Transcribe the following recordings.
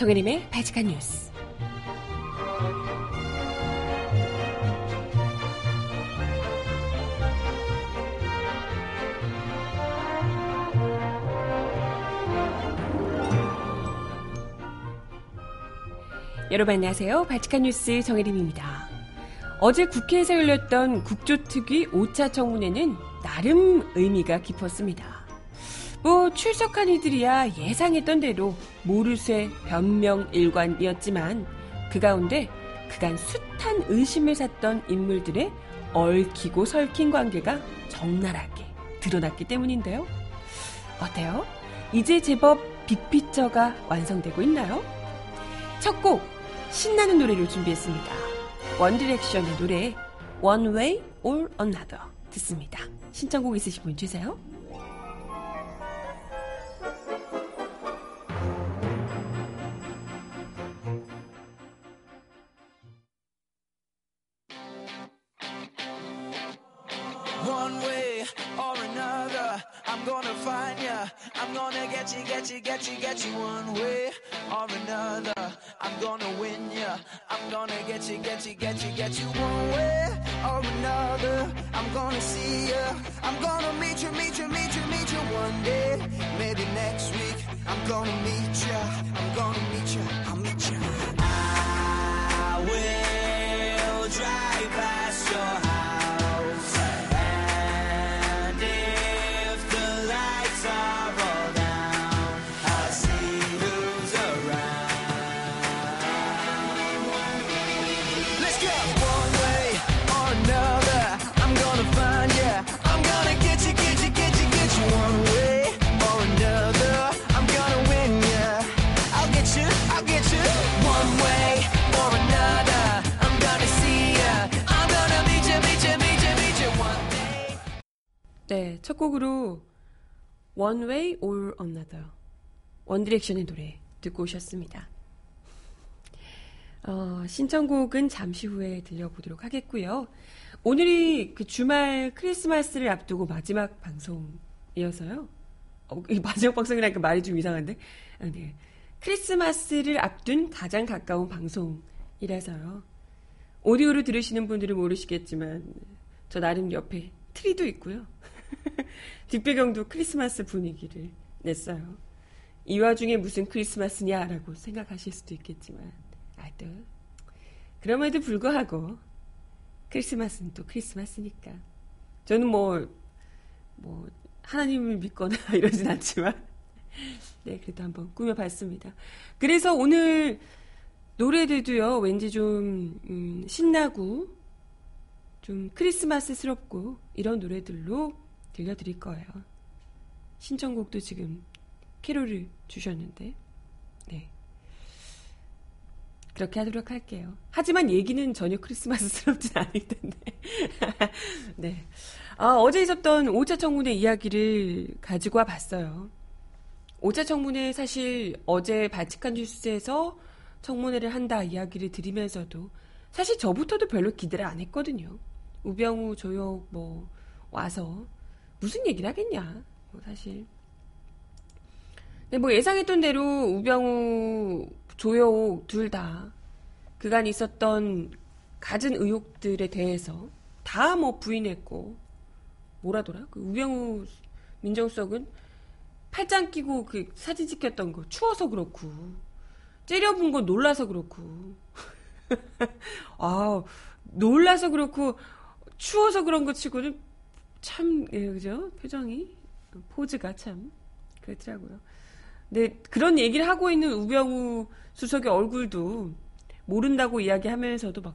정혜림의 바지칸 뉴스. 여러분 안녕하세요. 바치칸 뉴스 정혜림입니다. 어제 국회에서 열렸던 국조특위 5차 청문회는 나름 의미가 깊었습니다. 뭐 출석한 이들이야 예상했던 대로 모르쇠 변명 일관이었지만 그 가운데 그간 숱한 의심을 샀던 인물들의 얽히고 설킨 관계가 적나라하게 드러났기 때문인데요. 어때요? 이제 제법 빅피처가 완성되고 있나요? 첫 곡 신나는 노래를 준비했습니다. 원디렉션의 노래 One Way or Another 듣습니다. 신청곡 있으신 분 주세요. One way or another, I'm gonna find ya. I'm gonna get you, get you, get you, get you. One way or another, I'm gonna win ya. I'm gonna get you, get you, get you, get you. One way or another, I'm gonna see ya. I'm gonna meet you, meet you, meet you, meet you one day. Maybe next week, I'm gonna meet ya. I'm gonna meet ya. I'll 네, 첫 곡으로 One Way or Another 원디렉션의 노래 듣고 오셨습니다. 어, 신청곡은 잠시 후에 들려보도록 하겠고요. 오늘이 그 주말 크리스마스를 앞두고 마지막 방송이어서요. 어, 이 마지막 방송이라니까 말이 좀 이상한데. 아, 네. 크리스마스를 앞둔 가장 가까운 방송이라서요. 오디오로 들으시는 분들은 모르시겠지만 저 나름 옆에 트리도 있고요. 뒷배경도 크리스마스 분위기를 냈어요. 이 와중에 무슨 크리스마스냐라고 생각하실 수도 있겠지만, 아또 그럼에도 불구하고 크리스마스는 또 크리스마스니까. 저는 뭐, 뭐, 하나님을 믿거나 이러진 않지만, 네, 그래도 한번 꾸며봤습니다. 그래서 오늘 노래들도요, 왠지 좀, 음, 신나고, 좀 크리스마스스럽고, 이런 노래들로 들려드릴 거예요. 신청곡도 지금 캐롤을 주셨는데, 네. 그렇게 하도록 할게요. 하지만 얘기는 전혀 크리스마스스럽진 않을 텐데. 네. 아, 어제 있었던 5차 청문회 이야기를 가지고 와 봤어요. 5차 청문회 사실 어제 바치칸 뉴스에서 청문회를 한다 이야기를 드리면서도 사실 저부터도 별로 기대를 안 했거든요. 우병우, 조혁 뭐 와서 무슨 얘기를 하겠냐. 뭐 사실. 근데 뭐 예상했던 대로 우병우, 조혁 둘다 그간 있었던 갖은 의혹들에 대해서 다 뭐 부인했고 뭐라더라? 그 우병우 민정수석은 팔짱 끼고 그 사진 찍혔던 거 추워서 그렇고 째려본 건 놀라서 그렇고 아 놀라서 그렇고 추워서 그런 거 치고는 참 예, 그죠 표정이 포즈가 참 그렇더라고요. 근데 그런 얘기를 하고 있는 우병우 수석의 얼굴도 모른다고 이야기하면서도 막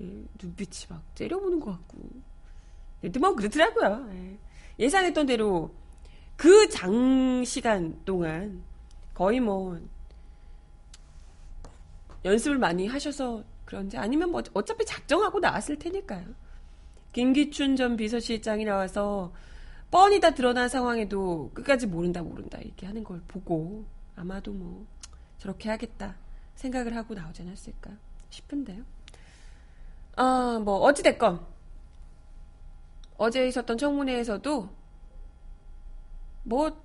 예, 눈빛이 막 째려보는 것 같고 근데 뭐 그렇더라고요. 예. 예상했던 대로 그 장시간 동안 거의 뭐 연습을 많이 하셔서 그런지 아니면 뭐 어차피 작정하고 나왔을 테니까요. 김기춘 전 비서실장이 나와서 뻔히 다 드러난 상황에도 끝까지 모른다 모른다 이렇게 하는 걸 보고 아마도 뭐 저렇게 하겠다 생각을 하고 나오지 않았을까 싶은데요. 아, 뭐 어찌 됐건 어제 있었던 청문회에서도 뭐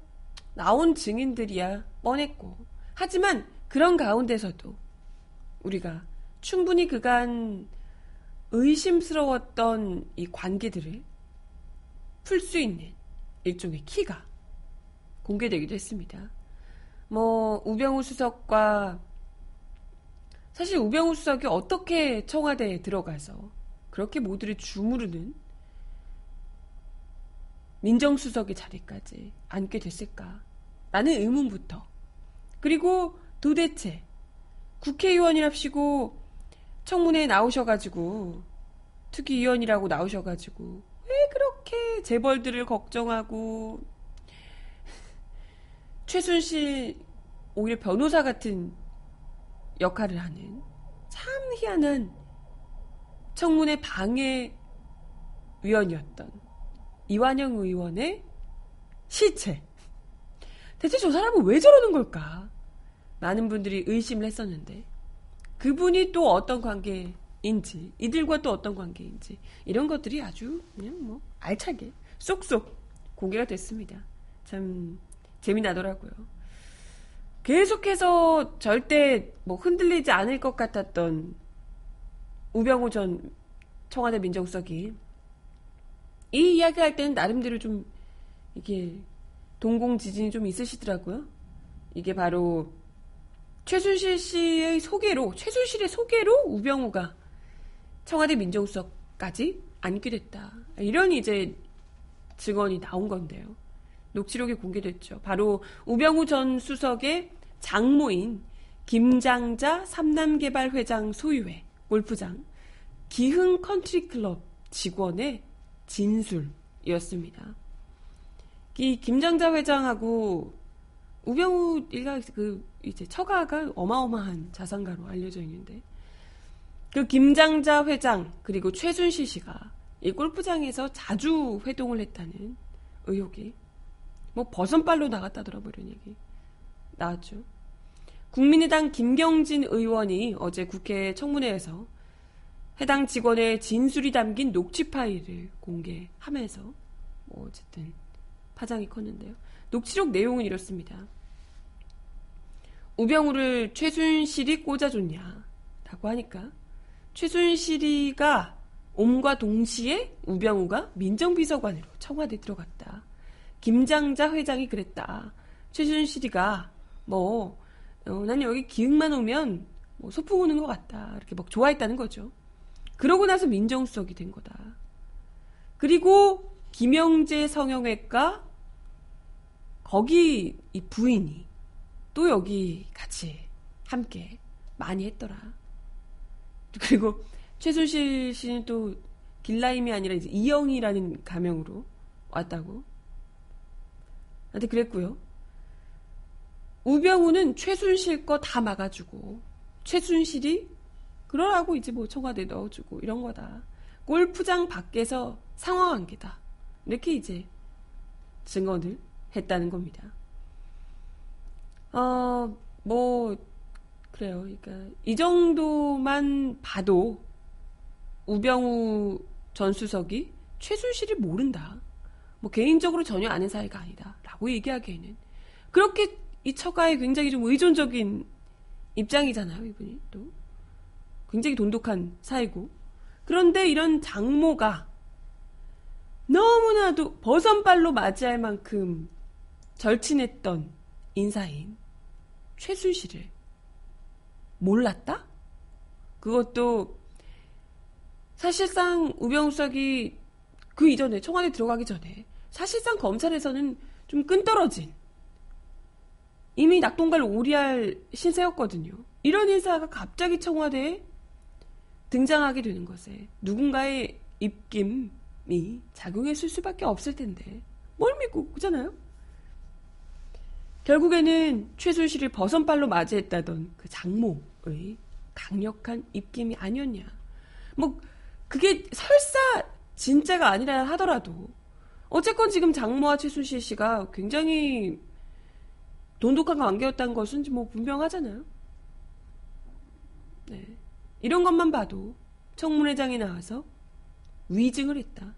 나온 증인들이야 뻔했고 하지만 그런 가운데서도 우리가 충분히 그간 의심스러웠던 이 관계들을 풀 수 있는 일종의 키가 공개되기도 했습니다. 뭐 우병우 수석과 사실 우병우 수석이 어떻게 청와대에 들어가서 그렇게 모두를 주무르는 민정수석의 자리까지 앉게 됐을까? 라는 의문부터. 그리고 도대체 국회의원이랍시고 청문회에 나오셔가지고 특위위원이라고 나오셔가지고 왜 그렇게 재벌들을 걱정하고 최순실 오히려 변호사 같은 역할을 하는 참 희한한 청문회 방해 위원이었던 이완영 의원의 실체. 대체 저 사람은 왜 저러는 걸까? 많은 분들이 의심을 했었는데 그분이 또 어떤 관계인지 이들과 또 어떤 관계인지 이런 것들이 아주 그냥 뭐 알차게 쏙쏙 공개가 됐습니다. 참 재미나더라고요. 계속해서 절대 뭐 흔들리지 않을 것 같았던 우병우 전 청와대 민정수석이 이 이야기 할 때는 나름대로 좀 이게 동공 지진이 좀 있으시더라고요. 이게 바로 최순실 씨의 소개로 최순실의 소개로 우병우가 청와대 민정수석까지 앉게 됐다. 이런 이제 증언이 나온 건데요. 녹취록이 공개됐죠. 바로 우병우 전 수석의 장모인 김장자 삼남개발회장 소유의 골프장 기흥 컨트리클럽 직원의 진술이었습니다. 이 김장자 회장하고 우병우 일가 그 이제 처가가 어마어마한 자산가로 알려져 있는데 그 김장자 회장 그리고 최순실 씨가 이 골프장에서 자주 회동을 했다는 의혹이 뭐 버선발로 나갔다더라 뭐 이런 얘기 나왔죠. 국민의당 김경진 의원이 어제 국회 청문회에서 해당 직원의 진술이 담긴 녹취 파일을 공개하면서 뭐 어쨌든 파장이 컸는데요. 녹취록 내용은 이렇습니다. 우병우를 최순실이 꽂아줬냐? 라고 하니까 최순실이가 옴과 동시에 우병우가 민정비서관으로 청와대 들어갔다. 김장자 회장이 그랬다. 최순실이가 뭐 어, 난 여기 기흥만 오면 뭐 소풍 오는 것 같다. 이렇게 막 좋아했다는 거죠. 그러고 나서 민정수석이 된 거다. 그리고 김영재 성형외과 거기 이 부인이 또 여기 같이 함께 많이 했더라. 그리고 최순실 씨는 또 길라임이 아니라 이제 이영이라는 가명으로 왔다고. 근데 그랬고요. 우병우는 최순실 거 다 막아주고 최순실이 그러라고 이제 뭐 청와대 넣어주고 이런 거다. 골프장 밖에서 상황 관계다. 이렇게 이제 증언을 했다는 겁니다. 어, 뭐, 그래요. 그러니까, 이 정도만 봐도 우병우 전 수석이 최순실이 모른다. 뭐, 개인적으로 전혀 아는 사이가 아니다. 라고 얘기하기에는. 그렇게 이 처가에 굉장히 좀 의존적인 입장이잖아요, 이분이 또. 굉장히 돈독한 사이고. 그런데 이런 장모가 너무나도 버선발로 맞이할 만큼 절친했던 인사인 최순실을 몰랐다? 그것도 사실상 우병우석이 그 이전에 청와대 들어가기 전에 사실상 검찰에서는 좀 끈떨어진 이미 낙동갈 오리알 신세였거든요. 이런 인사가 갑자기 청와대에 등장하게 되는 것에 누군가의 입김이 작용했을 수밖에 없을 텐데 뭘 믿고 그잖아요. 결국에는 최순실을 버선발로 맞이했다던 그 장모의 강력한 입김이 아니었냐. 뭐 그게 설사 진짜가 아니라 하더라도 어쨌건 지금 장모와 최순실 씨가 굉장히 돈독한 관계였다는 것은 뭐 분명하잖아요. 네. 이런 것만 봐도 청문회장에 나와서 위증을 했다.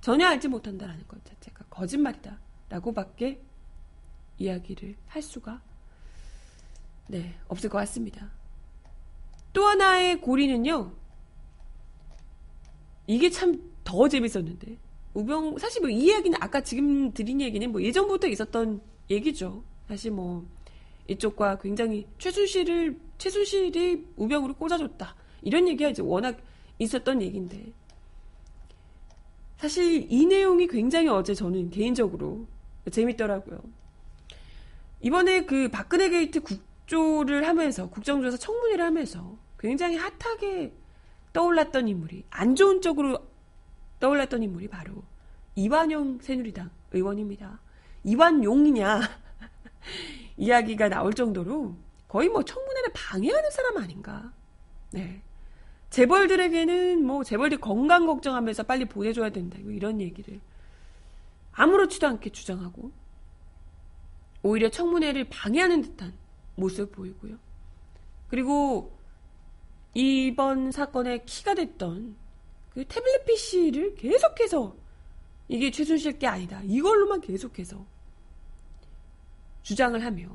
전혀 알지 못한다라는 것 자체가 거짓말이다. 라고밖에 이야기를 할 수가 네, 없을 것 같습니다. 또 하나의 고리는요, 이게 참 더 재밌었는데, 우병, 사실 뭐 이 이야기는 아까 지금 드린 얘기는 뭐 예전부터 있었던 얘기죠. 사실 뭐, 이쪽과 굉장히 최순실을, 최순실이 우병우를 꽂아줬다. 이런 얘기가 이제 워낙 있었던 얘기인데, 사실 이 내용이 굉장히 어제 저는 개인적으로 재밌더라고요. 이번에 그 박근혜 게이트 국조를 하면서 국정조사 청문회를 하면서 굉장히 핫하게 떠올랐던 인물이 안 좋은 쪽으로 떠올랐던 인물이 바로 이완용 새누리당 의원입니다. 이완용이냐 이야기가 나올 정도로 거의 뭐 청문회를 방해하는 사람 아닌가. 네. 재벌들에게는 뭐 재벌들 건강 걱정하면서 빨리 보내줘야 된다. 뭐 이런 얘기를 아무렇지도 않게 주장하고 오히려 청문회를 방해하는 듯한 모습 보이고요. 그리고 이번 사건의 키가 됐던 그 태블릿 PC를 계속해서 이게 최순실 게 아니다. 이걸로만 계속해서 주장을 하며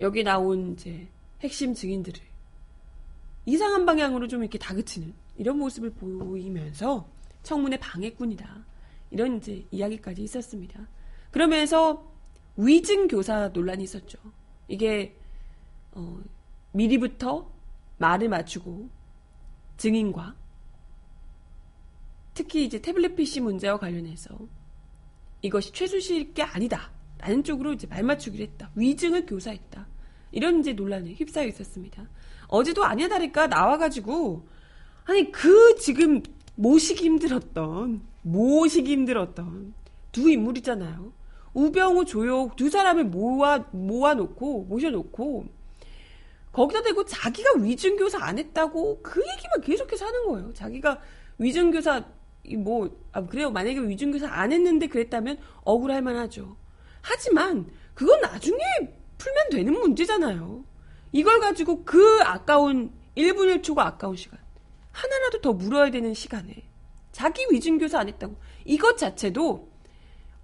여기 나온 이제 핵심 증인들을 이상한 방향으로 좀 이렇게 다그치는 이런 모습을 보이면서 청문회 방해꾼이다. 이런 이제 이야기까지 있었습니다. 그러면서 위증 교사 논란이 있었죠. 이게 어, 미리부터 말을 맞추고 증인과 특히 이제 태블릿 PC 문제와 관련해서 이것이 최순실 게 아니다. 라는 쪽으로 이제 말 맞추기로 했다. 위증을 교사했다. 이런 이제 논란에 휩싸여 있었습니다. 어제도 아니야 다를까 나와가지고 아니 그 지금 모시기 힘들었던 모시기 힘들었던 두 인물이잖아요. 우병우 조용 두 사람을 모아 모아놓고 모셔놓고 거기다 대고 자기가 위증교사 안 했다고 그 얘기만 계속해서 하는 거예요. 자기가 위증교사 뭐 아, 그래요. 만약에 위증교사 안 했는데 그랬다면 억울할 만하죠. 하지만 그건 나중에 풀면 되는 문제잖아요. 이걸 가지고 그 아까운 1분 1초가 아까운 시간 하나라도 더 물어야 되는 시간에 자기 위증교사 안 했다고 이것 자체도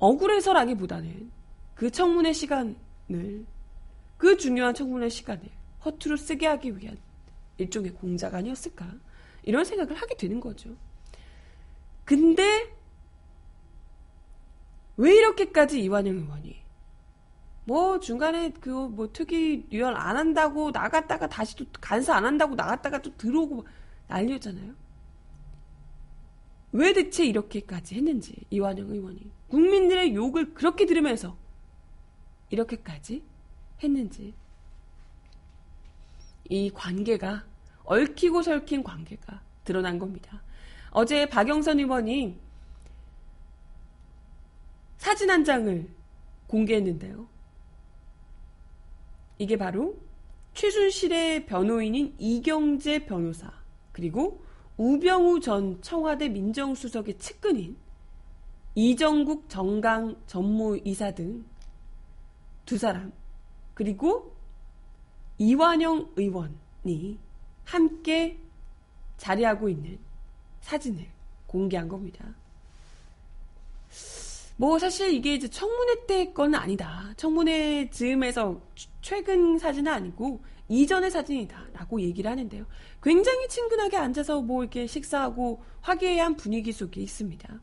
억울해서라기보다는 그 청문회 시간을 그 중요한 청문회 시간을 허투루 쓰게 하기 위한 일종의 공작 아니었을까 이런 생각을 하게 되는 거죠. 근데 왜 이렇게까지 이완영 의원이 뭐 중간에 그 뭐 특이 유연 안 한다고 나갔다가 다시 또 간사 안 한다고 나갔다가 또 들어오고 난리였잖아요. 왜 대체 이렇게까지 했는지 이완영 의원이 국민들의 욕을 그렇게 들으면서 이렇게까지 했는지 이 관계가 얽히고 설킨 관계가 드러난 겁니다. 어제 박영선 의원이 사진 한 장을 공개했는데요. 이게 바로 최순실의 변호인인 이경재 변호사 그리고 우병우 전 청와대 민정수석의 측근인 이정국 정강 전무이사 등 두 사람 그리고 이완영 의원이 함께 자리하고 있는 사진을 공개한 겁니다. 뭐 사실 이게 이제 청문회 때 건 아니다. 청문회 즈음에서 최근 사진은 아니고 이전의 사진이다라고 얘기를 하는데요. 굉장히 친근하게 앉아서 뭐 이렇게 식사하고 화기애애한 분위기 속에 있습니다.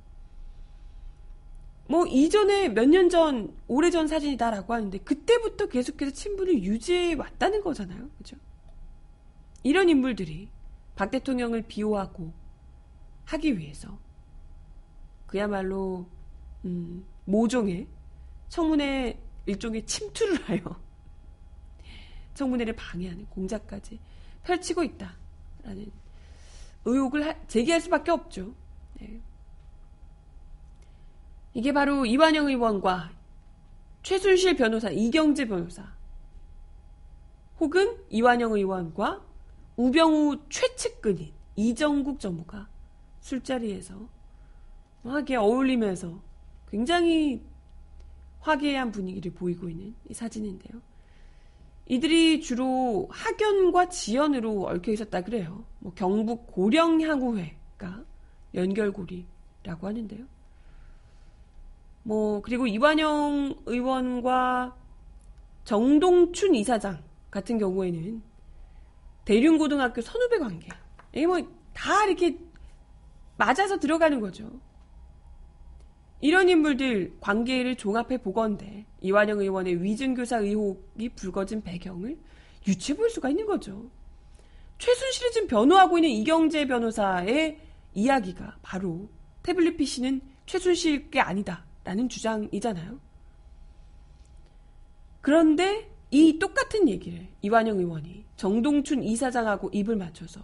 뭐 이전에 몇 년 전, 오래전 사진이다라고 하는데 그때부터 계속해서 친분을 유지해 왔다는 거잖아요. 그죠? 이런 인물들이 박 대통령을 비호하고 하기 위해서 그야말로 음, 모종의 청문회 일종의 침투를 하여 청문회를 방해하는 공작까지 펼치고 있다라는 의혹을 하, 제기할 수밖에 없죠. 네. 이게 바로 이완영 의원과 최순실 변호사, 이경재 변호사, 혹은 이완영 의원과 우병우 최측근인 이정국 전무가 술자리에서 막게 어울리면서 굉장히 화기애애한 분위기를 보이고 있는 이 사진인데요. 이들이 주로 학연과 지연으로 얽혀 있었다 그래요. 뭐 경북 고령향후회가 연결고리라고 하는데요. 뭐 그리고 이완영 의원과 정동춘 이사장 같은 경우에는 대륜고등학교 선후배 관계. 이게 뭐 다 이렇게 맞아서 들어가는 거죠. 이런 인물들 관계를 종합해 보건대 이완영 의원의 위증교사 의혹이 불거진 배경을 유추해 볼 수가 있는 거죠. 최순실을 지금 변호하고 있는 이경재 변호사의 이야기가 바로 태블릿 PC는 최순실 게 아니다 라는 주장이잖아요. 그런데 이 똑같은 얘기를 이완영 의원이 정동춘 이사장하고 입을 맞춰서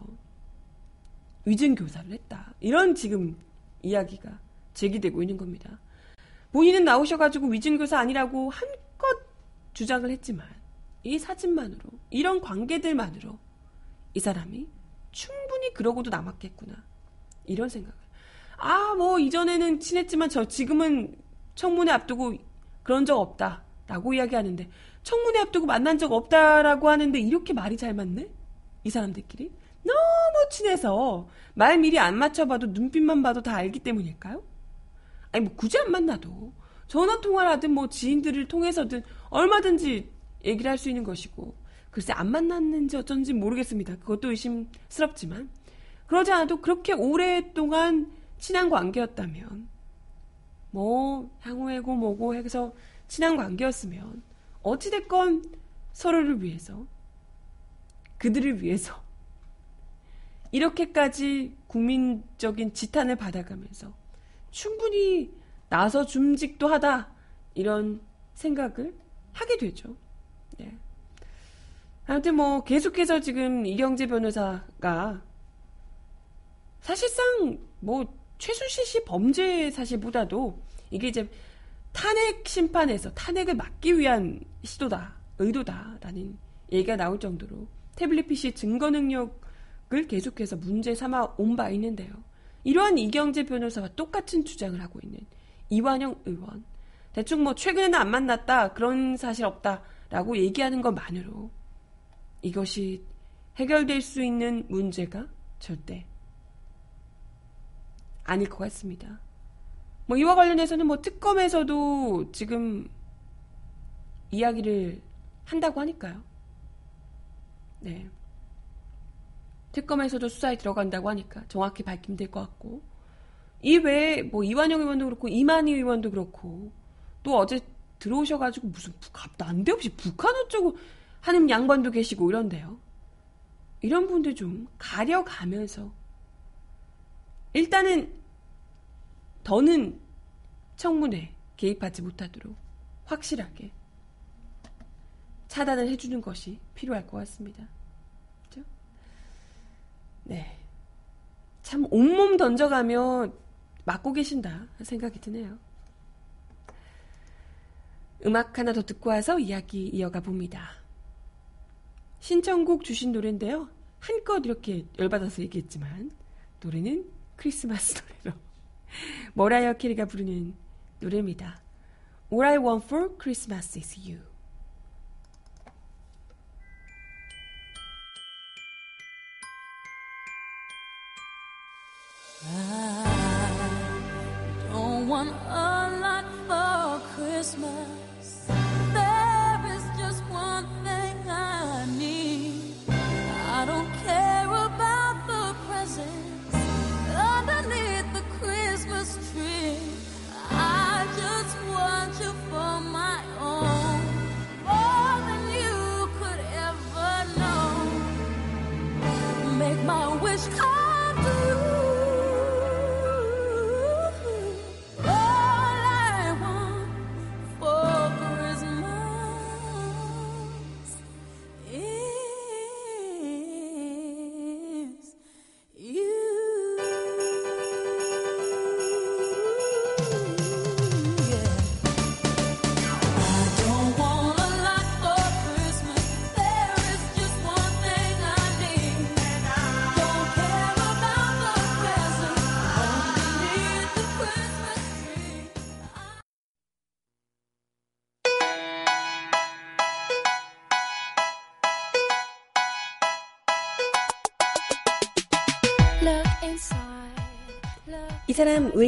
위증교사를 했다. 이런 지금 이야기가 제기되고 있는 겁니다. 본인은 나오셔가지고 위증교사 아니라고 한껏 주장을 했지만 이 사진만으로 이런 관계들만으로 이 사람이 충분히 그러고도 남았겠구나 이런 생각을 아 뭐 이전에는 친했지만 저 지금은 청문회 앞두고 그런 적 없다 라고 이야기하는데 청문회 앞두고 만난 적 없다라고 하는데 이렇게 말이 잘 맞네? 이 사람들끼리? 너무 친해서 말 미리 안 맞춰봐도 눈빛만 봐도 다 알기 때문일까요? 아니 뭐 굳이 안 만나도. 전화 통화를 하든 뭐 지인들을 통해서든 얼마든지 얘기를 할 수 있는 것이고. 글쎄 안 만났는지 어쩐지 모르겠습니다. 그것도 의심스럽지만. 그러지 않아도 그렇게 오랫동안 친한 관계였다면 뭐 향후회고 뭐고 해서 친한 관계였으면 어찌됐건 서로를 위해서 그들을 위해서 이렇게까지 국민적인 지탄을 받아가면서 충분히 나서 줌직도 하다 이런 생각을 하게 되죠. 네. 아무튼 뭐 계속해서 지금 이경재 변호사가 사실상 뭐 최순실 씨 범죄 사실보다도 이게 이제 탄핵 심판에서 탄핵을 막기 위한 시도다, 의도다라는 얘기가 나올 정도로 태블릿 PC 증거 능력을 계속해서 문제 삼아 온 바 있는데요. 이러한 이경재 변호사와 똑같은 주장을 하고 있는 이완영 의원. 대충 뭐 최근에는 안 만났다, 그런 사실 없다 라고 얘기하는 것만으로 이것이 해결될 수 있는 문제가 절대 아닐 것 같습니다. 뭐 이와 관련해서는 뭐 특검에서도 지금 이야기를 한다고 하니까요. 네. 특검에서도 수사에 들어간다고 하니까 정확히 밝힘될 것 같고 이 외에 뭐 이완영 의원도 그렇고 이만희 의원도 그렇고 또 어제 들어오셔가지고 무슨 난데없이 북한 어쩌고 하는 양반도 계시고 이런데요. 이런 분들 좀 가려가면서 일단은 더는 청문회 개입하지 못하도록 확실하게 차단을 해주는 것이 필요할 것 같습니다. 그죠? 네. 참 온몸 던져가며 맞고 계신다 생각이 드네요. 음악 하나 더 듣고 와서 이야기 이어가 봅니다. 신청곡 주신 노래인데요. 한껏 이렇게 열받아서 얘기했지만 노래는 크리스마스 노래로 머라이어 캐리가 부르는 노래입니다. All I want for Christmas is you. I don't want a lot for Christmas.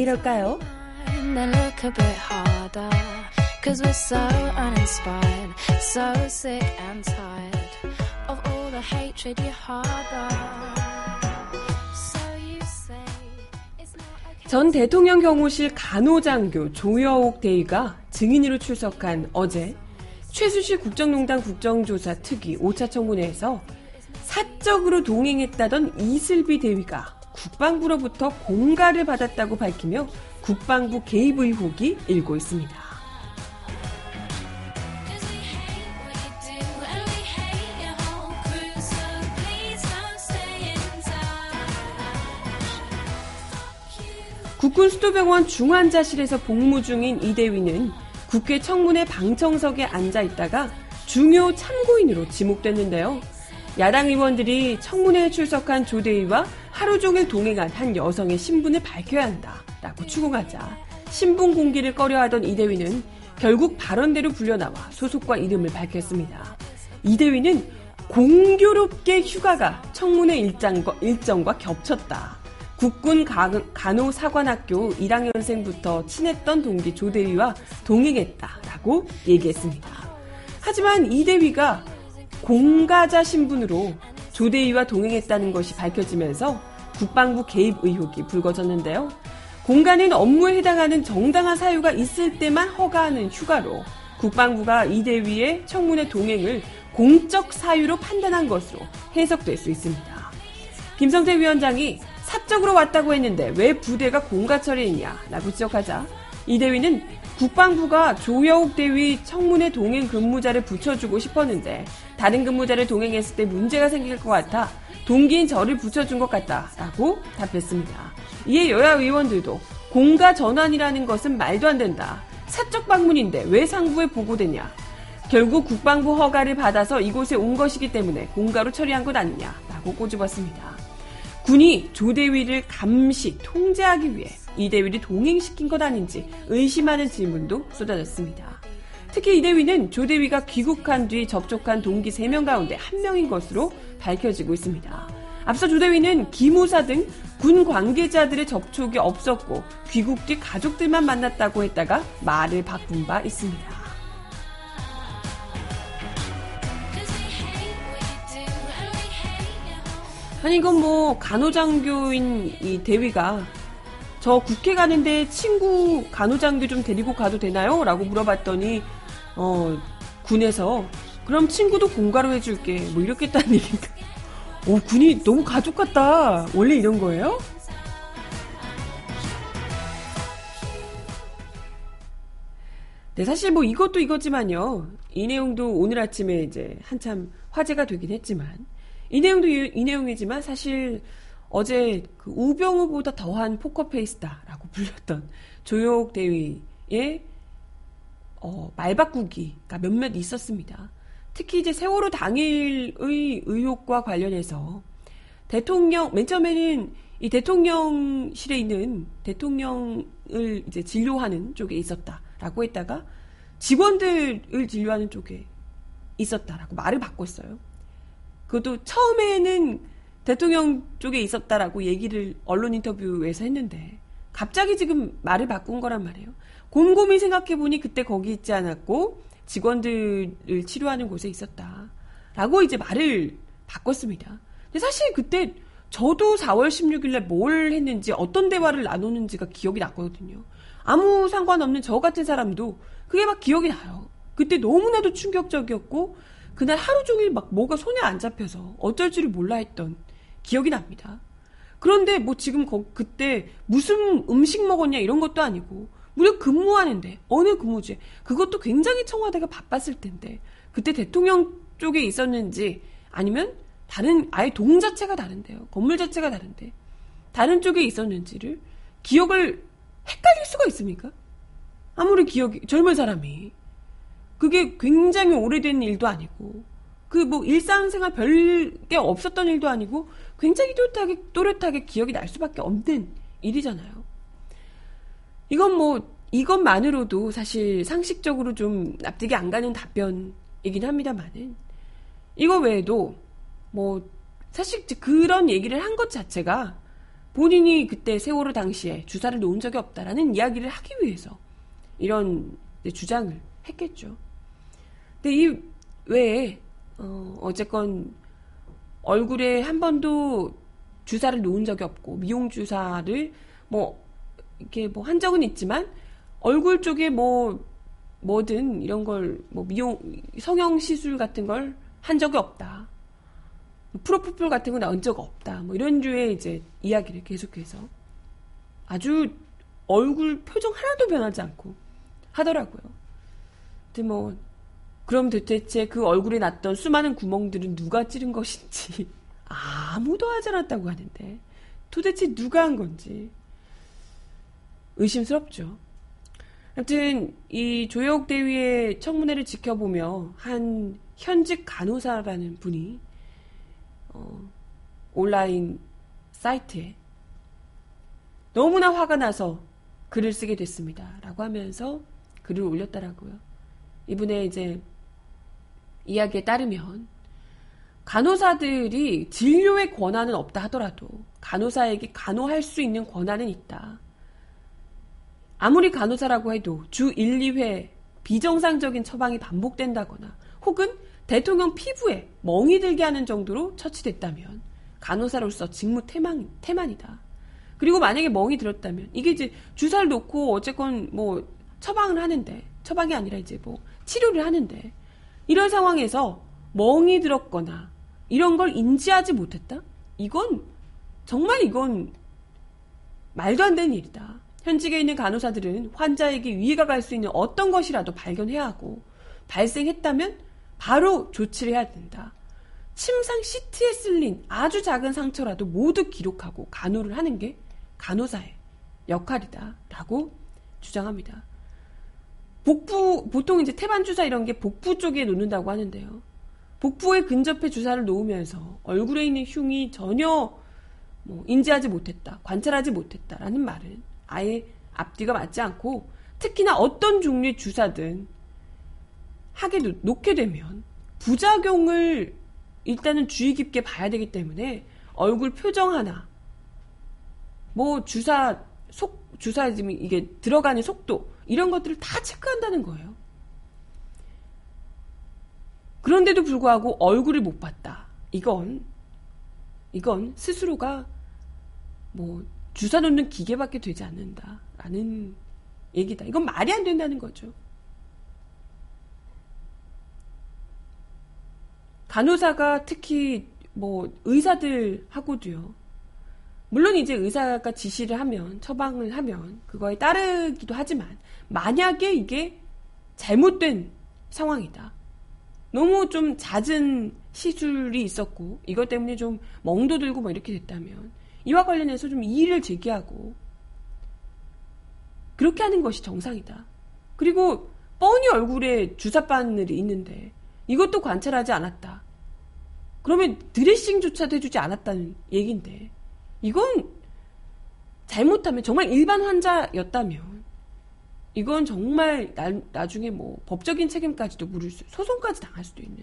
Okay. 전 대통령 경호실 간호장교 조여옥 대위가 증인으로 출석한 어제 최수실 국정농단 국정조사 특위 5차 청문회에서 사적으로 동행했다던 이슬비 대위가 국방부로부터 공가를 받았다고 밝히며 국방부 개입 의혹이 일고 있습니다. 국군 수도병원 중환자실에서 복무 중인 이 대위는 국회 청문회 방청석에 앉아 있다가 중요 참고인으로 지목됐는데요. 야당 의원들이 청문회에 출석한 조 대위와 하루 종일 동행한 한 여성의 신분을 밝혀야 한다라고 추궁하자 신분 공개를 꺼려하던 이 대위는 결국 발언대로 불려나와 소속과 이름을 밝혔습니다. 이 대위는 공교롭게 휴가가 청문회 일정과, 일정과 겹쳤다. 국군 가- 간호사관학교 1학년생부터 친했던 동기 조대위와 동행했다라고 얘기했습니다. 하지만 이 대위가 공가자 신분으로 조대위와 동행했다는 것이 밝혀지면서 국방부 개입 의혹이 불거졌는데요. 공가는 업무에 해당하는 정당한 사유가 있을 때만 허가하는 휴가로 국방부가 이 대위의 청문회 동행을 공적 사유로 판단한 것으로 해석될 수 있습니다. 김성태 위원장이 사적으로 왔다고 했는데 왜 부대가 공가 처리 했냐라고 지적하자 이 대위는 국방부가 조여옥 대위 청문회 동행 근무자를 붙여주고 싶었는데 다른 근무자를 동행했을 때 문제가 생길 것 같아 동기인 저를 붙여준 것 같다라고 답했습니다. 이에 여야 의원들도 공가 전환이라는 것은 말도 안 된다. 사적 방문인데 왜 상부에 보고되냐? 결국 국방부 허가를 받아서 이곳에 온 것이기 때문에 공가로 처리한 것 아니냐라고 꼬집었습니다. 군이 조대위를 감시, 통제하기 위해 이 대위를 동행시킨 것 아닌지 의심하는 질문도 쏟아졌습니다. 특히 이 대위는 조대위가 귀국한 뒤 접촉한 동기 3명 가운데 한 명인 것으로 밝혀지고 있습니다. 앞서 조대위는 기무사 등 군 관계자들의 접촉이 없었고 귀국 뒤 가족들만 만났다고 했다가 말을 바꾼 바 있습니다. 아니 이건 뭐 간호장교인 이 대위가 저 국회 가는데 친구 간호장교 좀 데리고 가도 되나요? 라고 물어봤더니 어 군에서 그럼 친구도 공가로 해줄게 뭐 이렇게 했다는 얘기인가 오 군이 너무 가족 같다 원래 이런 거예요? 네, 사실 뭐 이것도 이거지만요. 이 내용도 오늘 아침에 이제 한참 화제가 되긴 했지만, 이 내용도 이, 이 내용이지만 사실 어제 그 우병우보다 더한 포커페이스다라고 불렸던 조혁 대위의 어, 말 바꾸기가 몇몇 있었습니다. 특히 이제 세월호 당일의 의혹과 관련해서 대통령 맨 처음에는 이 대통령실에 있는 대통령을 이제 진료하는 쪽에 있었다라고 했다가 직원들을 진료하는 쪽에 있었다라고 말을 바꿨어요. 그것도 처음에는 대통령 쪽에 있었다라고 얘기를 언론 인터뷰에서 했는데 갑자기 지금 말을 바꾼 거란 말이에요. 곰곰이 생각해 보니 그때 거기 있지 않았고 직원들을 치료하는 곳에 있었다 라고 이제 말을 바꿨습니다. 근데 사실 그때 저도 4월 16일에 뭘 했는지 어떤 대화를 나누는지가 기억이 났거든요. 아무 상관없는 저 같은 사람도 그게 막 기억이 나요. 그때 너무나도 충격적이었고 그날 하루 종일 막 뭐가 손에 안 잡혀서 어쩔 줄을 몰라 했던 기억이 납니다. 그런데 뭐 지금 거- 그때 무슨 음식 먹었냐 이런 것도 아니고 무려 근무하는데 어느 근무지에 그것도 굉장히 청와대가 바빴을 텐데 그때 대통령 쪽에 있었는지 아니면 다른 아예 동 자체가 다른데요. 건물 자체가 다른데 다른 쪽에 있었는지를 기억을 헷갈릴 수가 있습니까? 아무리 기억이 젊은 사람이 그게 굉장히 오래된 일도 아니고 그 뭐 일상생활 별게 없었던 일도 아니고 굉장히 또렷하게 또렷하게 기억이 날 수밖에 없는 일이잖아요. 이건 뭐 이것만으로도 사실 상식적으로 좀 납득이 안 가는 답변이긴 합니다만은 이거 외에도 뭐 사실 그런 얘기를 한 것 자체가 본인이 그때 세월호 당시에 주사를 놓은 적이 없다라는 이야기를 하기 위해서 이런 이제 주장을 했겠죠. 근데 이 외에 어, 어쨌건 얼굴에 한 번도 주사를 놓은 적이 없고 미용 주사를 뭐 이렇게 뭐 한 적은 있지만 얼굴 쪽에 뭐 뭐든 이런 걸 뭐 미용 성형 시술 같은 걸 한 적이 없다. 프로포폴 같은 거 나온 적 없다. 뭐 이런 류의 이제 이야기를 계속해서 아주 얼굴 표정 하나도 변하지 않고 하더라고요. 근데 뭐 그럼 도대체 그 얼굴에 났던 수많은 구멍들은 누가 찌른 것인지 아무도 하지 않았다고 하는데 도대체 누가 한 건지 의심스럽죠. 아무튼 이 조혁 대위의 청문회를 지켜보며 한 현직 간호사라는 분이 어, 온라인 사이트에 너무나 화가 나서 글을 쓰게 됐습니다. 라고 하면서 글을 올렸더라고요. 이분의 이제 이야기에 따르면 간호사들이 진료의 권한은 없다 하더라도 간호사에게 간호할 수 있는 권한은 있다. 아무리 간호사라고 해도 주 1, 2회 비정상적인 처방이 반복된다거나 혹은 대통령 피부에 멍이 들게 하는 정도로 처치됐다면 간호사로서 직무 태만, 태만이다. 그리고 만약에 멍이 들었다면 이게 이제 주사를 놓고 어쨌건 뭐 처방을 하는데 처방이 아니라 이제 뭐 치료를 하는데 이런 상황에서 멍이 들었거나 이런 걸 인지하지 못했다? 이건 정말 이건 말도 안 되는 일이다. 현직에 있는 간호사들은 환자에게 위해가 갈 수 있는 어떤 것이라도 발견해야 하고 발생했다면 바로 조치를 해야 된다. 침상 시트에 쓸린 아주 작은 상처라도 모두 기록하고 간호를 하는 게 간호사의 역할이다. 라고 주장합니다. 복부, 보통 이제 태반 주사 이런 게 복부 쪽에 놓는다고 하는데요. 복부에 근접해 주사를 놓으면서 얼굴에 있는 흉이 전혀 뭐 인지하지 못했다, 관찰하지 못했다라는 말은 아예 앞뒤가 맞지 않고 특히나 어떤 종류의 주사든 하게 놓게 되면 부작용을 일단은 주의 깊게 봐야 되기 때문에 얼굴 표정 하나, 뭐 주사 속 주사 지금 이게 들어가는 속도 이런 것들을 다 체크한다는 거예요. 그런데도 불구하고 얼굴을 못 봤다. 이건 이건 스스로가 뭐 주사 놓는 기계밖에 되지 않는다 라는 얘기다. 이건 말이 안 된다는 거죠. 간호사가 특히 뭐 의사들하고도요. 물론 이제 의사가 지시를 하면 처방을 하면 그거에 따르기도 하지만 만약에 이게 잘못된 상황이다. 너무 좀 잦은 시술이 있었고 이것 때문에 좀 멍도 들고 뭐 이렇게 됐다면 이와 관련해서 좀 이의를 제기하고 그렇게 하는 것이 정상이다. 그리고 뻔히 얼굴에 주사 바늘이 있는데 이것도 관찰하지 않았다. 그러면 드레싱조차도 해주지 않았다는 얘기인데 이건 잘못하면 정말 일반 환자였다면 이건 정말 나, 나중에 뭐 법적인 책임까지도 물을 수, 소송까지 당할 수도 있는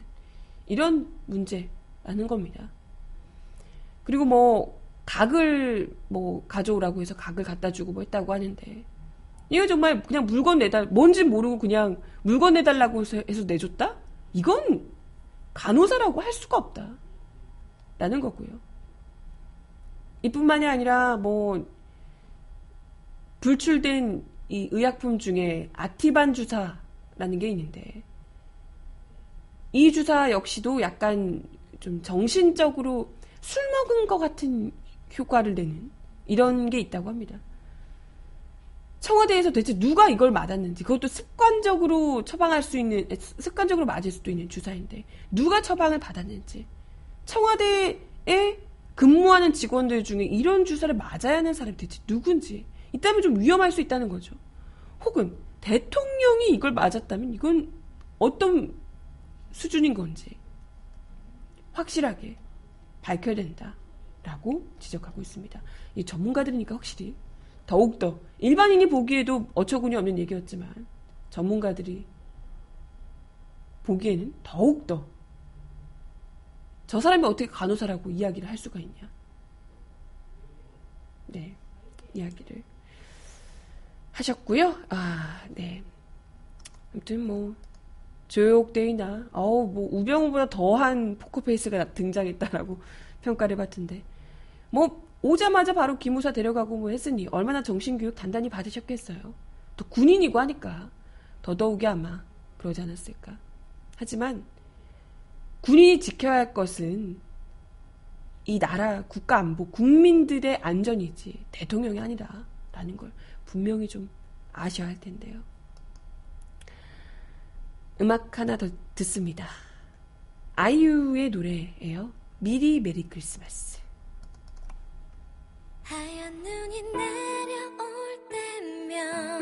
이런 문제라는 겁니다. 그리고 뭐 각을 뭐 가져오라고 해서 각을 갖다 주고 뭐 했다고 하는데 이거 정말 그냥 물건 내달 뭔지 모르고 그냥 물건 내달라고 해서, 내줬다? 이건 간호사라고 할 수가 없다. 라는 거고요. 이뿐만이 아니라 뭐 불출된 이 의약품 중에 아티반 주사라는 게 있는데 이 주사 역시도 약간 좀 정신적으로 술 먹은 것 같은 효과를 내는 이런 게 있다고 합니다. 청와대에서 대체 누가 이걸 맞았는지 그것도 습관적으로 처방할 수 있는 습관적으로 맞을 수도 있는 주사인데 누가 처방을 받았는지 청와대에 근무하는 직원들 중에 이런 주사를 맞아야 하는 사람이 대체 누군지 있다면 좀 위험할 수 있다는 거죠. 혹은 대통령이 이걸 맞았다면 이건 어떤 수준인 건지 확실하게 밝혀야 된다 라고 지적하고 있습니다. 이 전문가들이니까 확실히 더욱더 일반인이 보기에도 어처구니 없는 얘기였지만 전문가들이 보기에는 더욱더 저 사람이 어떻게 간호사라고 이야기를 할 수가 있냐. 네. 이야기를 하셨고요. 아, 네. 아무튼 뭐 조여옥 대위나 어우 뭐 우병우보다 더한 포커페이스가 등장했다라고 평가를 받던데 뭐 오자마자 바로 기무사 데려가고 뭐 했으니 얼마나 정신교육 단단히 받으셨겠어요. 또 군인이고 하니까 더더욱이 아마 그러지 않았을까. 하지만 군인이 지켜야 할 것은 이 나라 국가 안보 국민들의 안전이지 대통령이 아니라라는 걸 분명히 좀 아셔야 할 텐데요. 음악 하나 더 듣습니다. 아이유의 노래예요. 미리 메리 크리스마스. 하얀 눈이 내려올 때면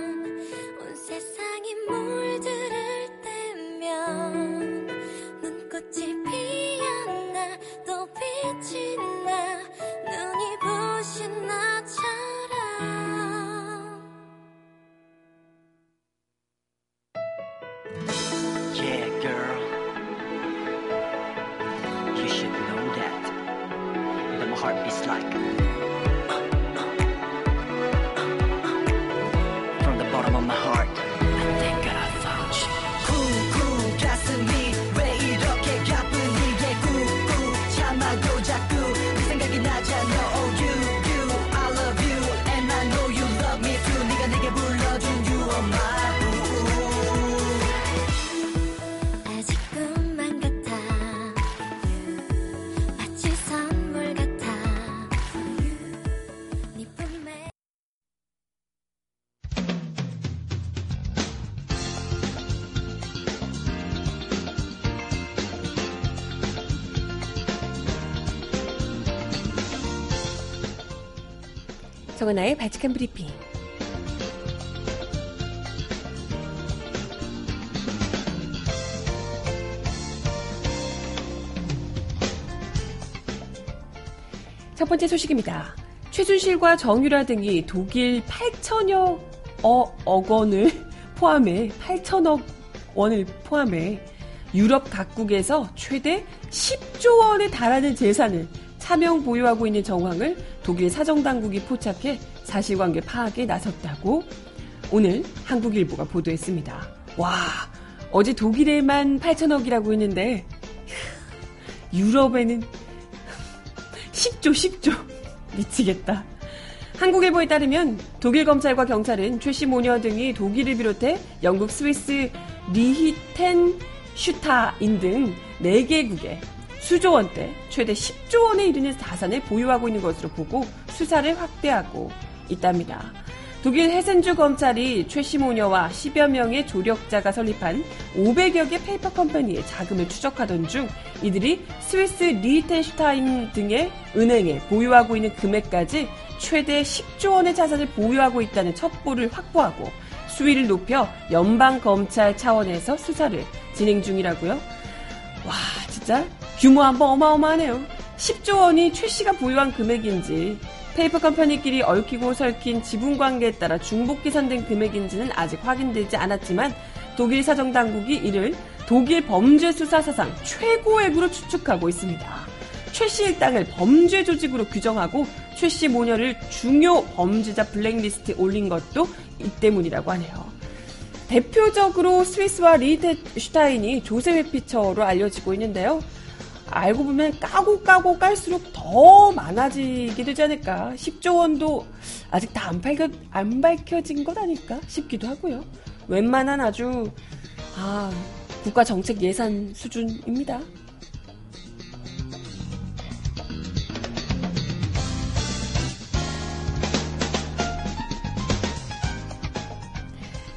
정은아의 바칙한 브리핑. 첫 번째 소식입니다. 최순실과 정유라 등이 독일 8천여 어, 억 원을 포함해 8천억 원을 포함해 유럽 각국에서 최대 10조 원에 달하는 재산을 차명 보유하고 있는 정황을 독일 사정당국이 포착해 사실관계 파악에 나섰다고 오늘 한국일보가 보도했습니다. 와, 어제 독일에만 8천억이라고 했는데 유럽에는 10조, 10조. 미치겠다. 한국일보에 따르면 독일 검찰과 경찰은 최씨 모녀 등이 독일을 비롯해 영국, 스위스, 리히텐, 슈타인 등 4개국에 수조 원대, 최대 10조 원에 이르는 자산을 보유하고 있는 것으로 보고 수사를 확대하고 있답니다. 독일 헤센주 검찰이 최씨 모녀와 10여 명의 조력자가 설립한 500여 개 페이퍼 컴퍼니의 자금을 추적하던 중 이들이 스위스 리히텐슈타인 등의 은행에 보유하고 있는 금액까지 최대 10조 원의 자산을 보유하고 있다는 첩보를 확보하고 수위를 높여 연방 검찰 차원에서 수사를 진행 중이라고요? 와, 진짜 규모 한번 어마어마하네요. 10조 원이 최 씨가 보유한 금액인지 페이퍼 컴퍼니끼리 얽히고 설킨 지분 관계에 따라 중복 계산된 금액인지는 아직 확인되지 않았지만 독일 사정 당국이 이를 독일 범죄 수사 사상 최고액으로 추측하고 있습니다. 최씨 일당을 범죄 조직으로 규정하고 최 씨 모녀를 중요 범죄자 블랙리스트에 올린 것도 이 때문이라고 하네요. 대표적으로 스위스와 리히텐슈타인이 조세 회피처로 알려지고 있는데요. 알고 보면 까고 까고 깔수록 더 많아지게 되지 않을까. 10조 원도 아직 다 안 밝혀, 안 밝혀진 것 아닐까 싶기도 하고요. 웬만한 아주, 아, 국가 정책 예산 수준입니다.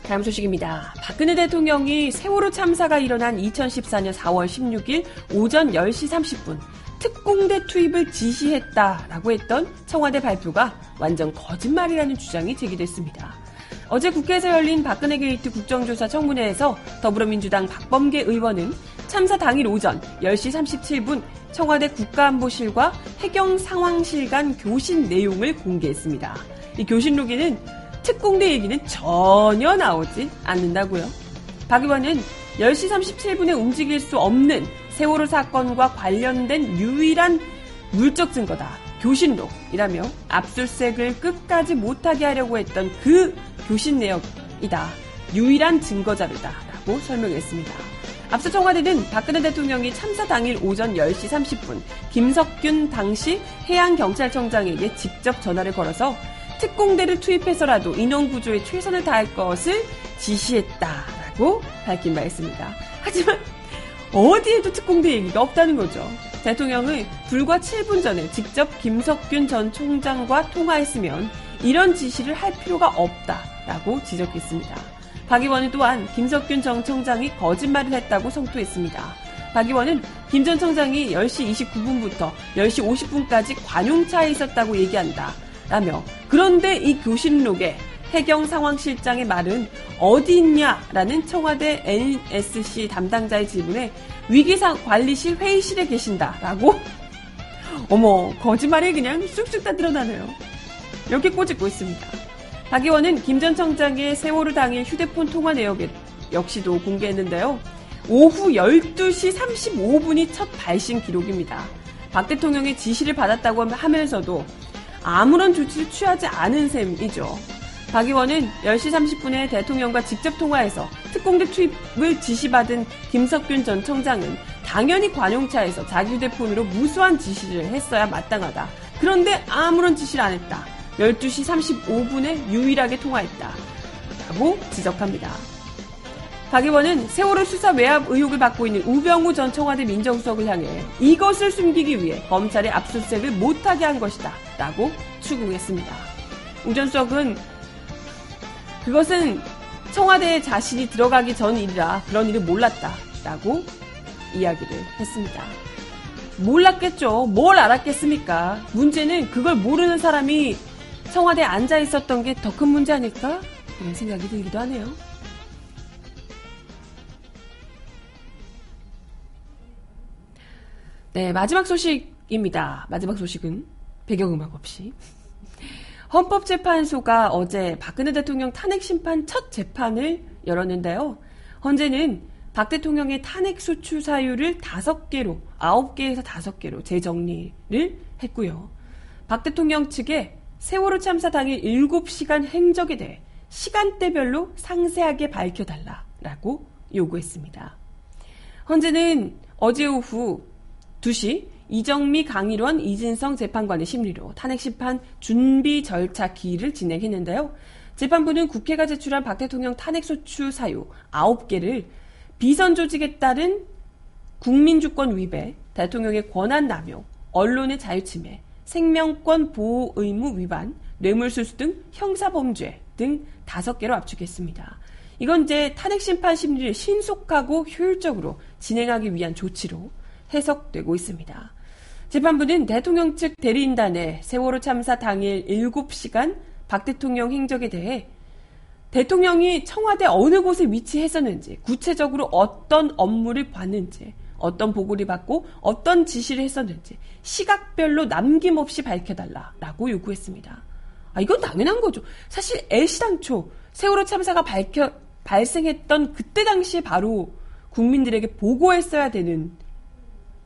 다음 소식입니다. 박근혜 대통령이 세월호 참사가 일어난 2014년 4월 16일 오전 10시 30분 특공대 투입을 지시했다라고 했던 청와대 발표가 완전 거짓말이라는 주장이 제기됐습니다. 어제 국회에서 열린 박근혜 게이트 국정조사 청문회에서 더불어민주당 박범계 의원은 참사 당일 오전 10시 37분 청와대 국가안보실과 해경 상황실 간 교신 내용을 공개했습니다. 이 교신록에는 특공대 얘기는 전혀 나오지 않는다고요. 박 의원은 10시 37분에 움직일 수 없는 세월호 사건과 관련된 유일한 물적 증거다. 교신록이라며 압수색을 끝까지 못하게 하려고 했던 그 교신 내역이다. 유일한 증거 자료다. 라고 라고 설명했습니다. 앞서 청와대는 박근혜 대통령이 참사 당일 오전 10시 30분 김석균 당시 해양경찰청장에게 직접 전화를 걸어서 특공대를 투입해서라도 인원구조에 최선을 다할 것을 지시했다라고 밝힌 바 있습니다. 하지만 어디에도 특공대 얘기가 없다는 거죠. 대통령은 불과 7분 전에 직접 김석균 전 총장과 통화했으면 이런 지시를 할 필요가 없다라고 지적했습니다. 박 의원은 또한 김석균 전 청장이 거짓말을 했다고 성토했습니다. 박 의원은 김 전 청장이 10시 29분부터 10시 50분까지 관용차에 있었다고 얘기한다. 라며 그런데 이 교신록에 해경 상황실장의 말은 어디 있냐라는 청와대 NSC 담당자의 질문에 위기상 관리실 회의실에 계신다라고 어머 거짓말이 그냥 쑥쑥 다 드러나네요. 이렇게 꼬집고 있습니다. 박 의원은 김 전 청장의 세월호 당일 휴대폰 통화 내역 역시도 공개했는데요. 오후 12시 35분이 첫 발신 기록입니다. 박 대통령의 지시를 받았다고 하면서도 아무런 조치를 취하지 않은 셈이죠. 박 의원은 10시 30분에 대통령과 직접 통화해서 특공대 투입을 지시받은 김석균 전 청장은 당연히 관용차에서 자기 휴대폰으로 무수한 지시를 했어야 마땅하다. 그런데 아무런 지시를 안 했다. 12시 35분에 유일하게 통화했다. 라고 지적합니다. 박 의원은 세월호 수사 외압 의혹을 받고 있는 우병우 전 청와대 민정수석을 향해 이것을 숨기기 위해 검찰의 압수수색을 못하게 한 것이다. 라고 추궁했습니다. 우전 수석은 그것은 청와대에 자신이 들어가기 전 일이라 그런 일을 몰랐다. 라고 이야기를 했습니다. 몰랐겠죠. 뭘 알았겠습니까? 문제는 그걸 모르는 사람이 청와대에 앉아 있었던 게 더 큰 문제 아닐까? 이런 생각이 들기도 하네요. 네, 마지막 소식입니다. 마지막 소식은 배경음악 없이. 헌법재판소가 어제 박근혜 대통령 탄핵 심판 첫 재판을 열었는데요. 헌재는 박 대통령의 탄핵 소추 사유를 다섯 개로, 아홉 개에서 다섯 개로 재정리를 했고요. 박 대통령 측에 세월호 참사 당일 7시간 행적에 대해 시간대별로 상세하게 밝혀달라라고 요구했습니다. 헌재는 어제 오후 2시 이정미, 강일원, 이진성 재판관의 심리로 탄핵 심판 준비 절차 기일을 진행했는데요. 재판부는 국회가 제출한 박 대통령 탄핵 소추 사유 9개를 비선 조직에 따른 국민주권 위배, 대통령의 권한 남용, 언론의 자유 침해, 생명권 보호 의무 위반, 뇌물수수 등 형사범죄 등 다섯 개로 압축했습니다. 이건 이제 탄핵 심판 심리를 신속하고 효율적으로 진행하기 위한 조치로 해석되고 있습니다. 재판부는 대통령 측 대리인단의 세월호 참사 당일 7시간 박 대통령 행적에 대해 대통령이 청와대 어느 곳에 위치했었는지, 구체적으로 어떤 업무를 봤는지, 어떤 보고를 받고 어떤 지시를 했었는지 시각별로 남김없이 밝혀달라라고 요구했습니다. 아, 이건 당연한 거죠. 사실 애시당초 세월호 참사가 밝혀, 발생했던 그때 당시에 바로 국민들에게 보고했어야 되는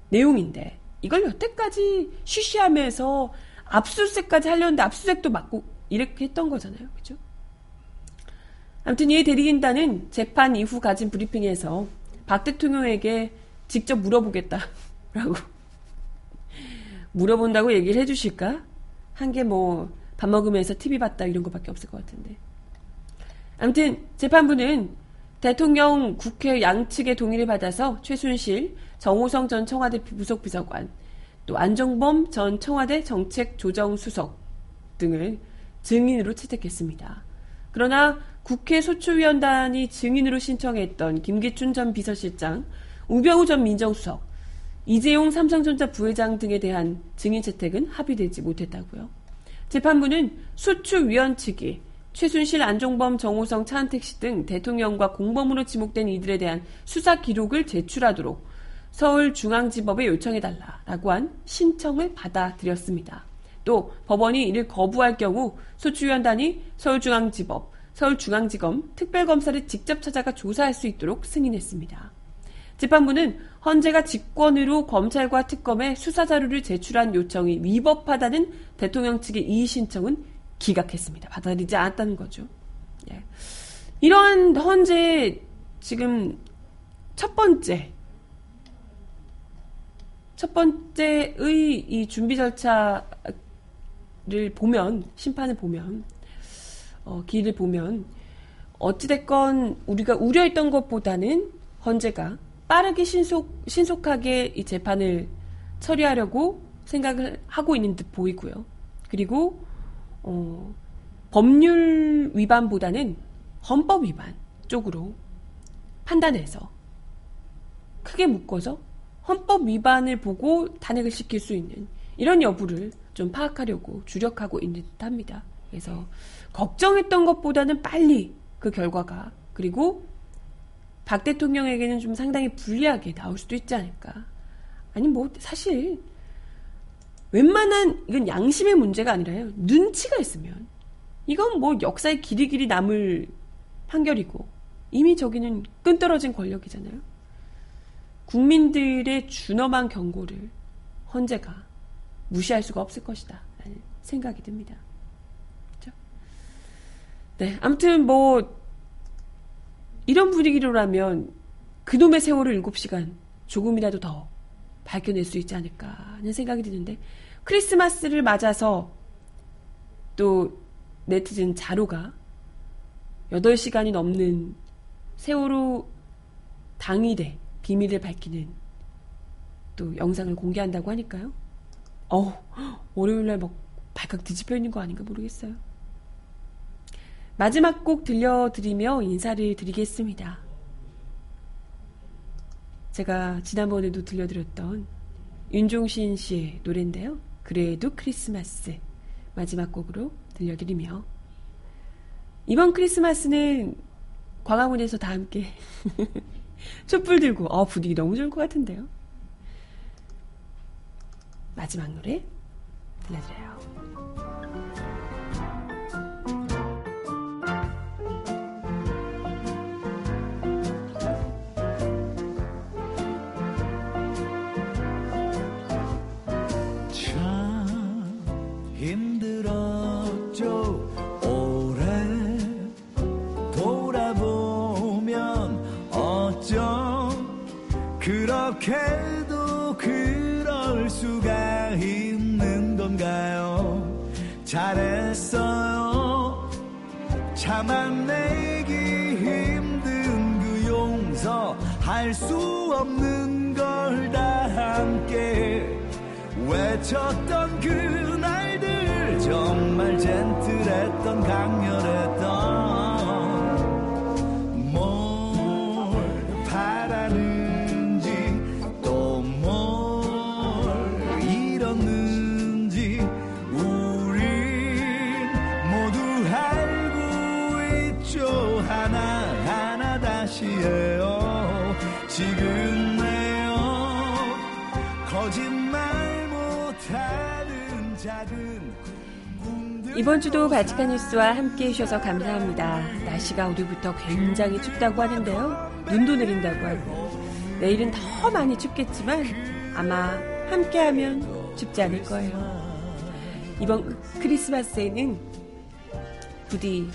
내용인데 이걸 여태까지 쉬쉬하면서 압수수색까지 하려는데 압수수색도 맞고 이렇게 했던 거잖아요. 그죠? 아무튼 이 대리인단은 재판 이후 가진 브리핑에서 박 대통령에게 직접 물어보겠다라고 물어본다고 얘기를 해주실까? 한 게 뭐 밥 먹으면서 TV 봤다 이런 거밖에 없을 것 같은데. 아무튼 재판부는 대통령 국회 양측의 동의를 받아서 최순실 정호성 전 청와대 부속 비서관, 또 안정범 전 청와대 정책조정수석 등을 증인으로 채택했습니다. 그러나 국회 소추위원단이 증인으로 신청했던 김기춘 전 비서실장, 우병우 전 민정수석, 이재용 삼성전자 부회장 등에 대한 증인 채택은 합의되지 못했다고요. 재판부는 소추위원 측이 최순실, 안종범, 정호성, 차은택 씨 등 대통령과 공범으로 지목된 이들에 대한 수사 기록을 제출하도록 서울중앙지법에 요청해달라라고 한 신청을 받아들였습니다. 또 법원이 이를 거부할 경우 소추위원단이 서울중앙지법, 서울중앙지검 특별검사를 직접 찾아가 조사할 수 있도록 승인했습니다. 재판부는 헌재가 직권으로 검찰과 특검에 수사 자료를 제출한 요청이 위법하다는 대통령 측의 이의 신청은 기각했습니다. 받아들이지 않았다는 거죠. 예. 이러한 헌재의 지금 첫 번째 첫 번째의 이 준비 절차를 보면 심판을 보면 어, 길을 보면 어찌됐건 우리가 우려했던 것보다는 헌재가 빠르게 신속 신속하게 이 재판을 처리하려고 생각을 하고 있는 듯 보이고요. 그리고 어, 법률 위반보다는 헌법 위반 쪽으로 판단해서 크게 묶어서 헌법 위반을 보고 탄핵을 시킬 수 있는 이런 여부를 좀 파악하려고 주력하고 있는 듯 합니다. 그래서 걱정했던 것보다는 빨리 그 결과가 그리고 박 대통령에게는 좀 상당히 불리하게 나올 수도 있지 않을까. 아니 뭐 사실 웬만한 이건 양심의 문제가 아니라요. 눈치가 있으면 이건 뭐 역사의 길이 길이 남을 판결이고 이미 저기는 끈 떨어진 권력이잖아요. 국민들의 준엄한 경고를 헌재가 무시할 수가 없을 것이다. 라는 생각이 듭니다. 그렇죠? 네, 아무튼 뭐 이런 분위기로라면 그놈의 세월을 7시간 조금이라도 더 밝혀낼 수 있지 않을까 하는 생각이 드는데 크리스마스를 맞아서 또 네티즌 자료가 8시간이 넘는 세월호 당일에 비밀을 밝히는 또 영상을 공개한다고 하니까요. 어우, 월요일날 막 발칵 뒤집혀 있는 거 아닌가 모르겠어요. 마지막 곡 들려드리며 인사를 드리겠습니다. 제가 지난번에도 들려드렸던 윤종신 씨의 노래인데요. 그래도 크리스마스 마지막 곡으로 들려드리며 이번 크리스마스는 광화문에서 다 함께 촛불 들고 어 분위기 너무 좋을 것 같은데요. 마지막 노래 들려드려요. 그렇게도 그럴 수가 있는 건가요? 잘했어요. 참아내기 힘든 그 용서 할 수 없는 걸 다 함께 외쳤던 그날들 정말 젠틀했던 강렬했던 이번 주도 바치카 뉴스와 함께 해주셔서 감사합니다. 날씨가 오늘부터 굉장히 춥다고 하는데요. 눈도 내린다고 하고 내일은 더 많이 춥겠지만 아마 함께하면 춥지 않을 거예요. 이번 크리스마스에는 부디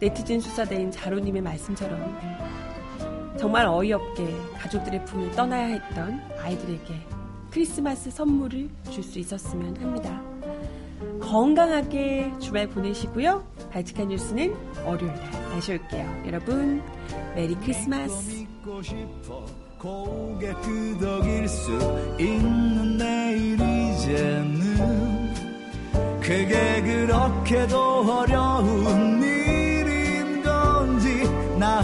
네티즌 수사대인 자로님의 말씀처럼 정말 어이없게 가족들의 품을 떠나야 했던 아이들에게 크리스마스 선물을 줄 수 있었으면 합니다. 건강하게 주말 보내시고요. 발칙한 뉴스는 월요일 날 다시 올게요. 여러분, 메리 크리스마스. 고개 끄덕일 수 있는 내일 이제는 그게 그렇게도 어려운 일인 건지 나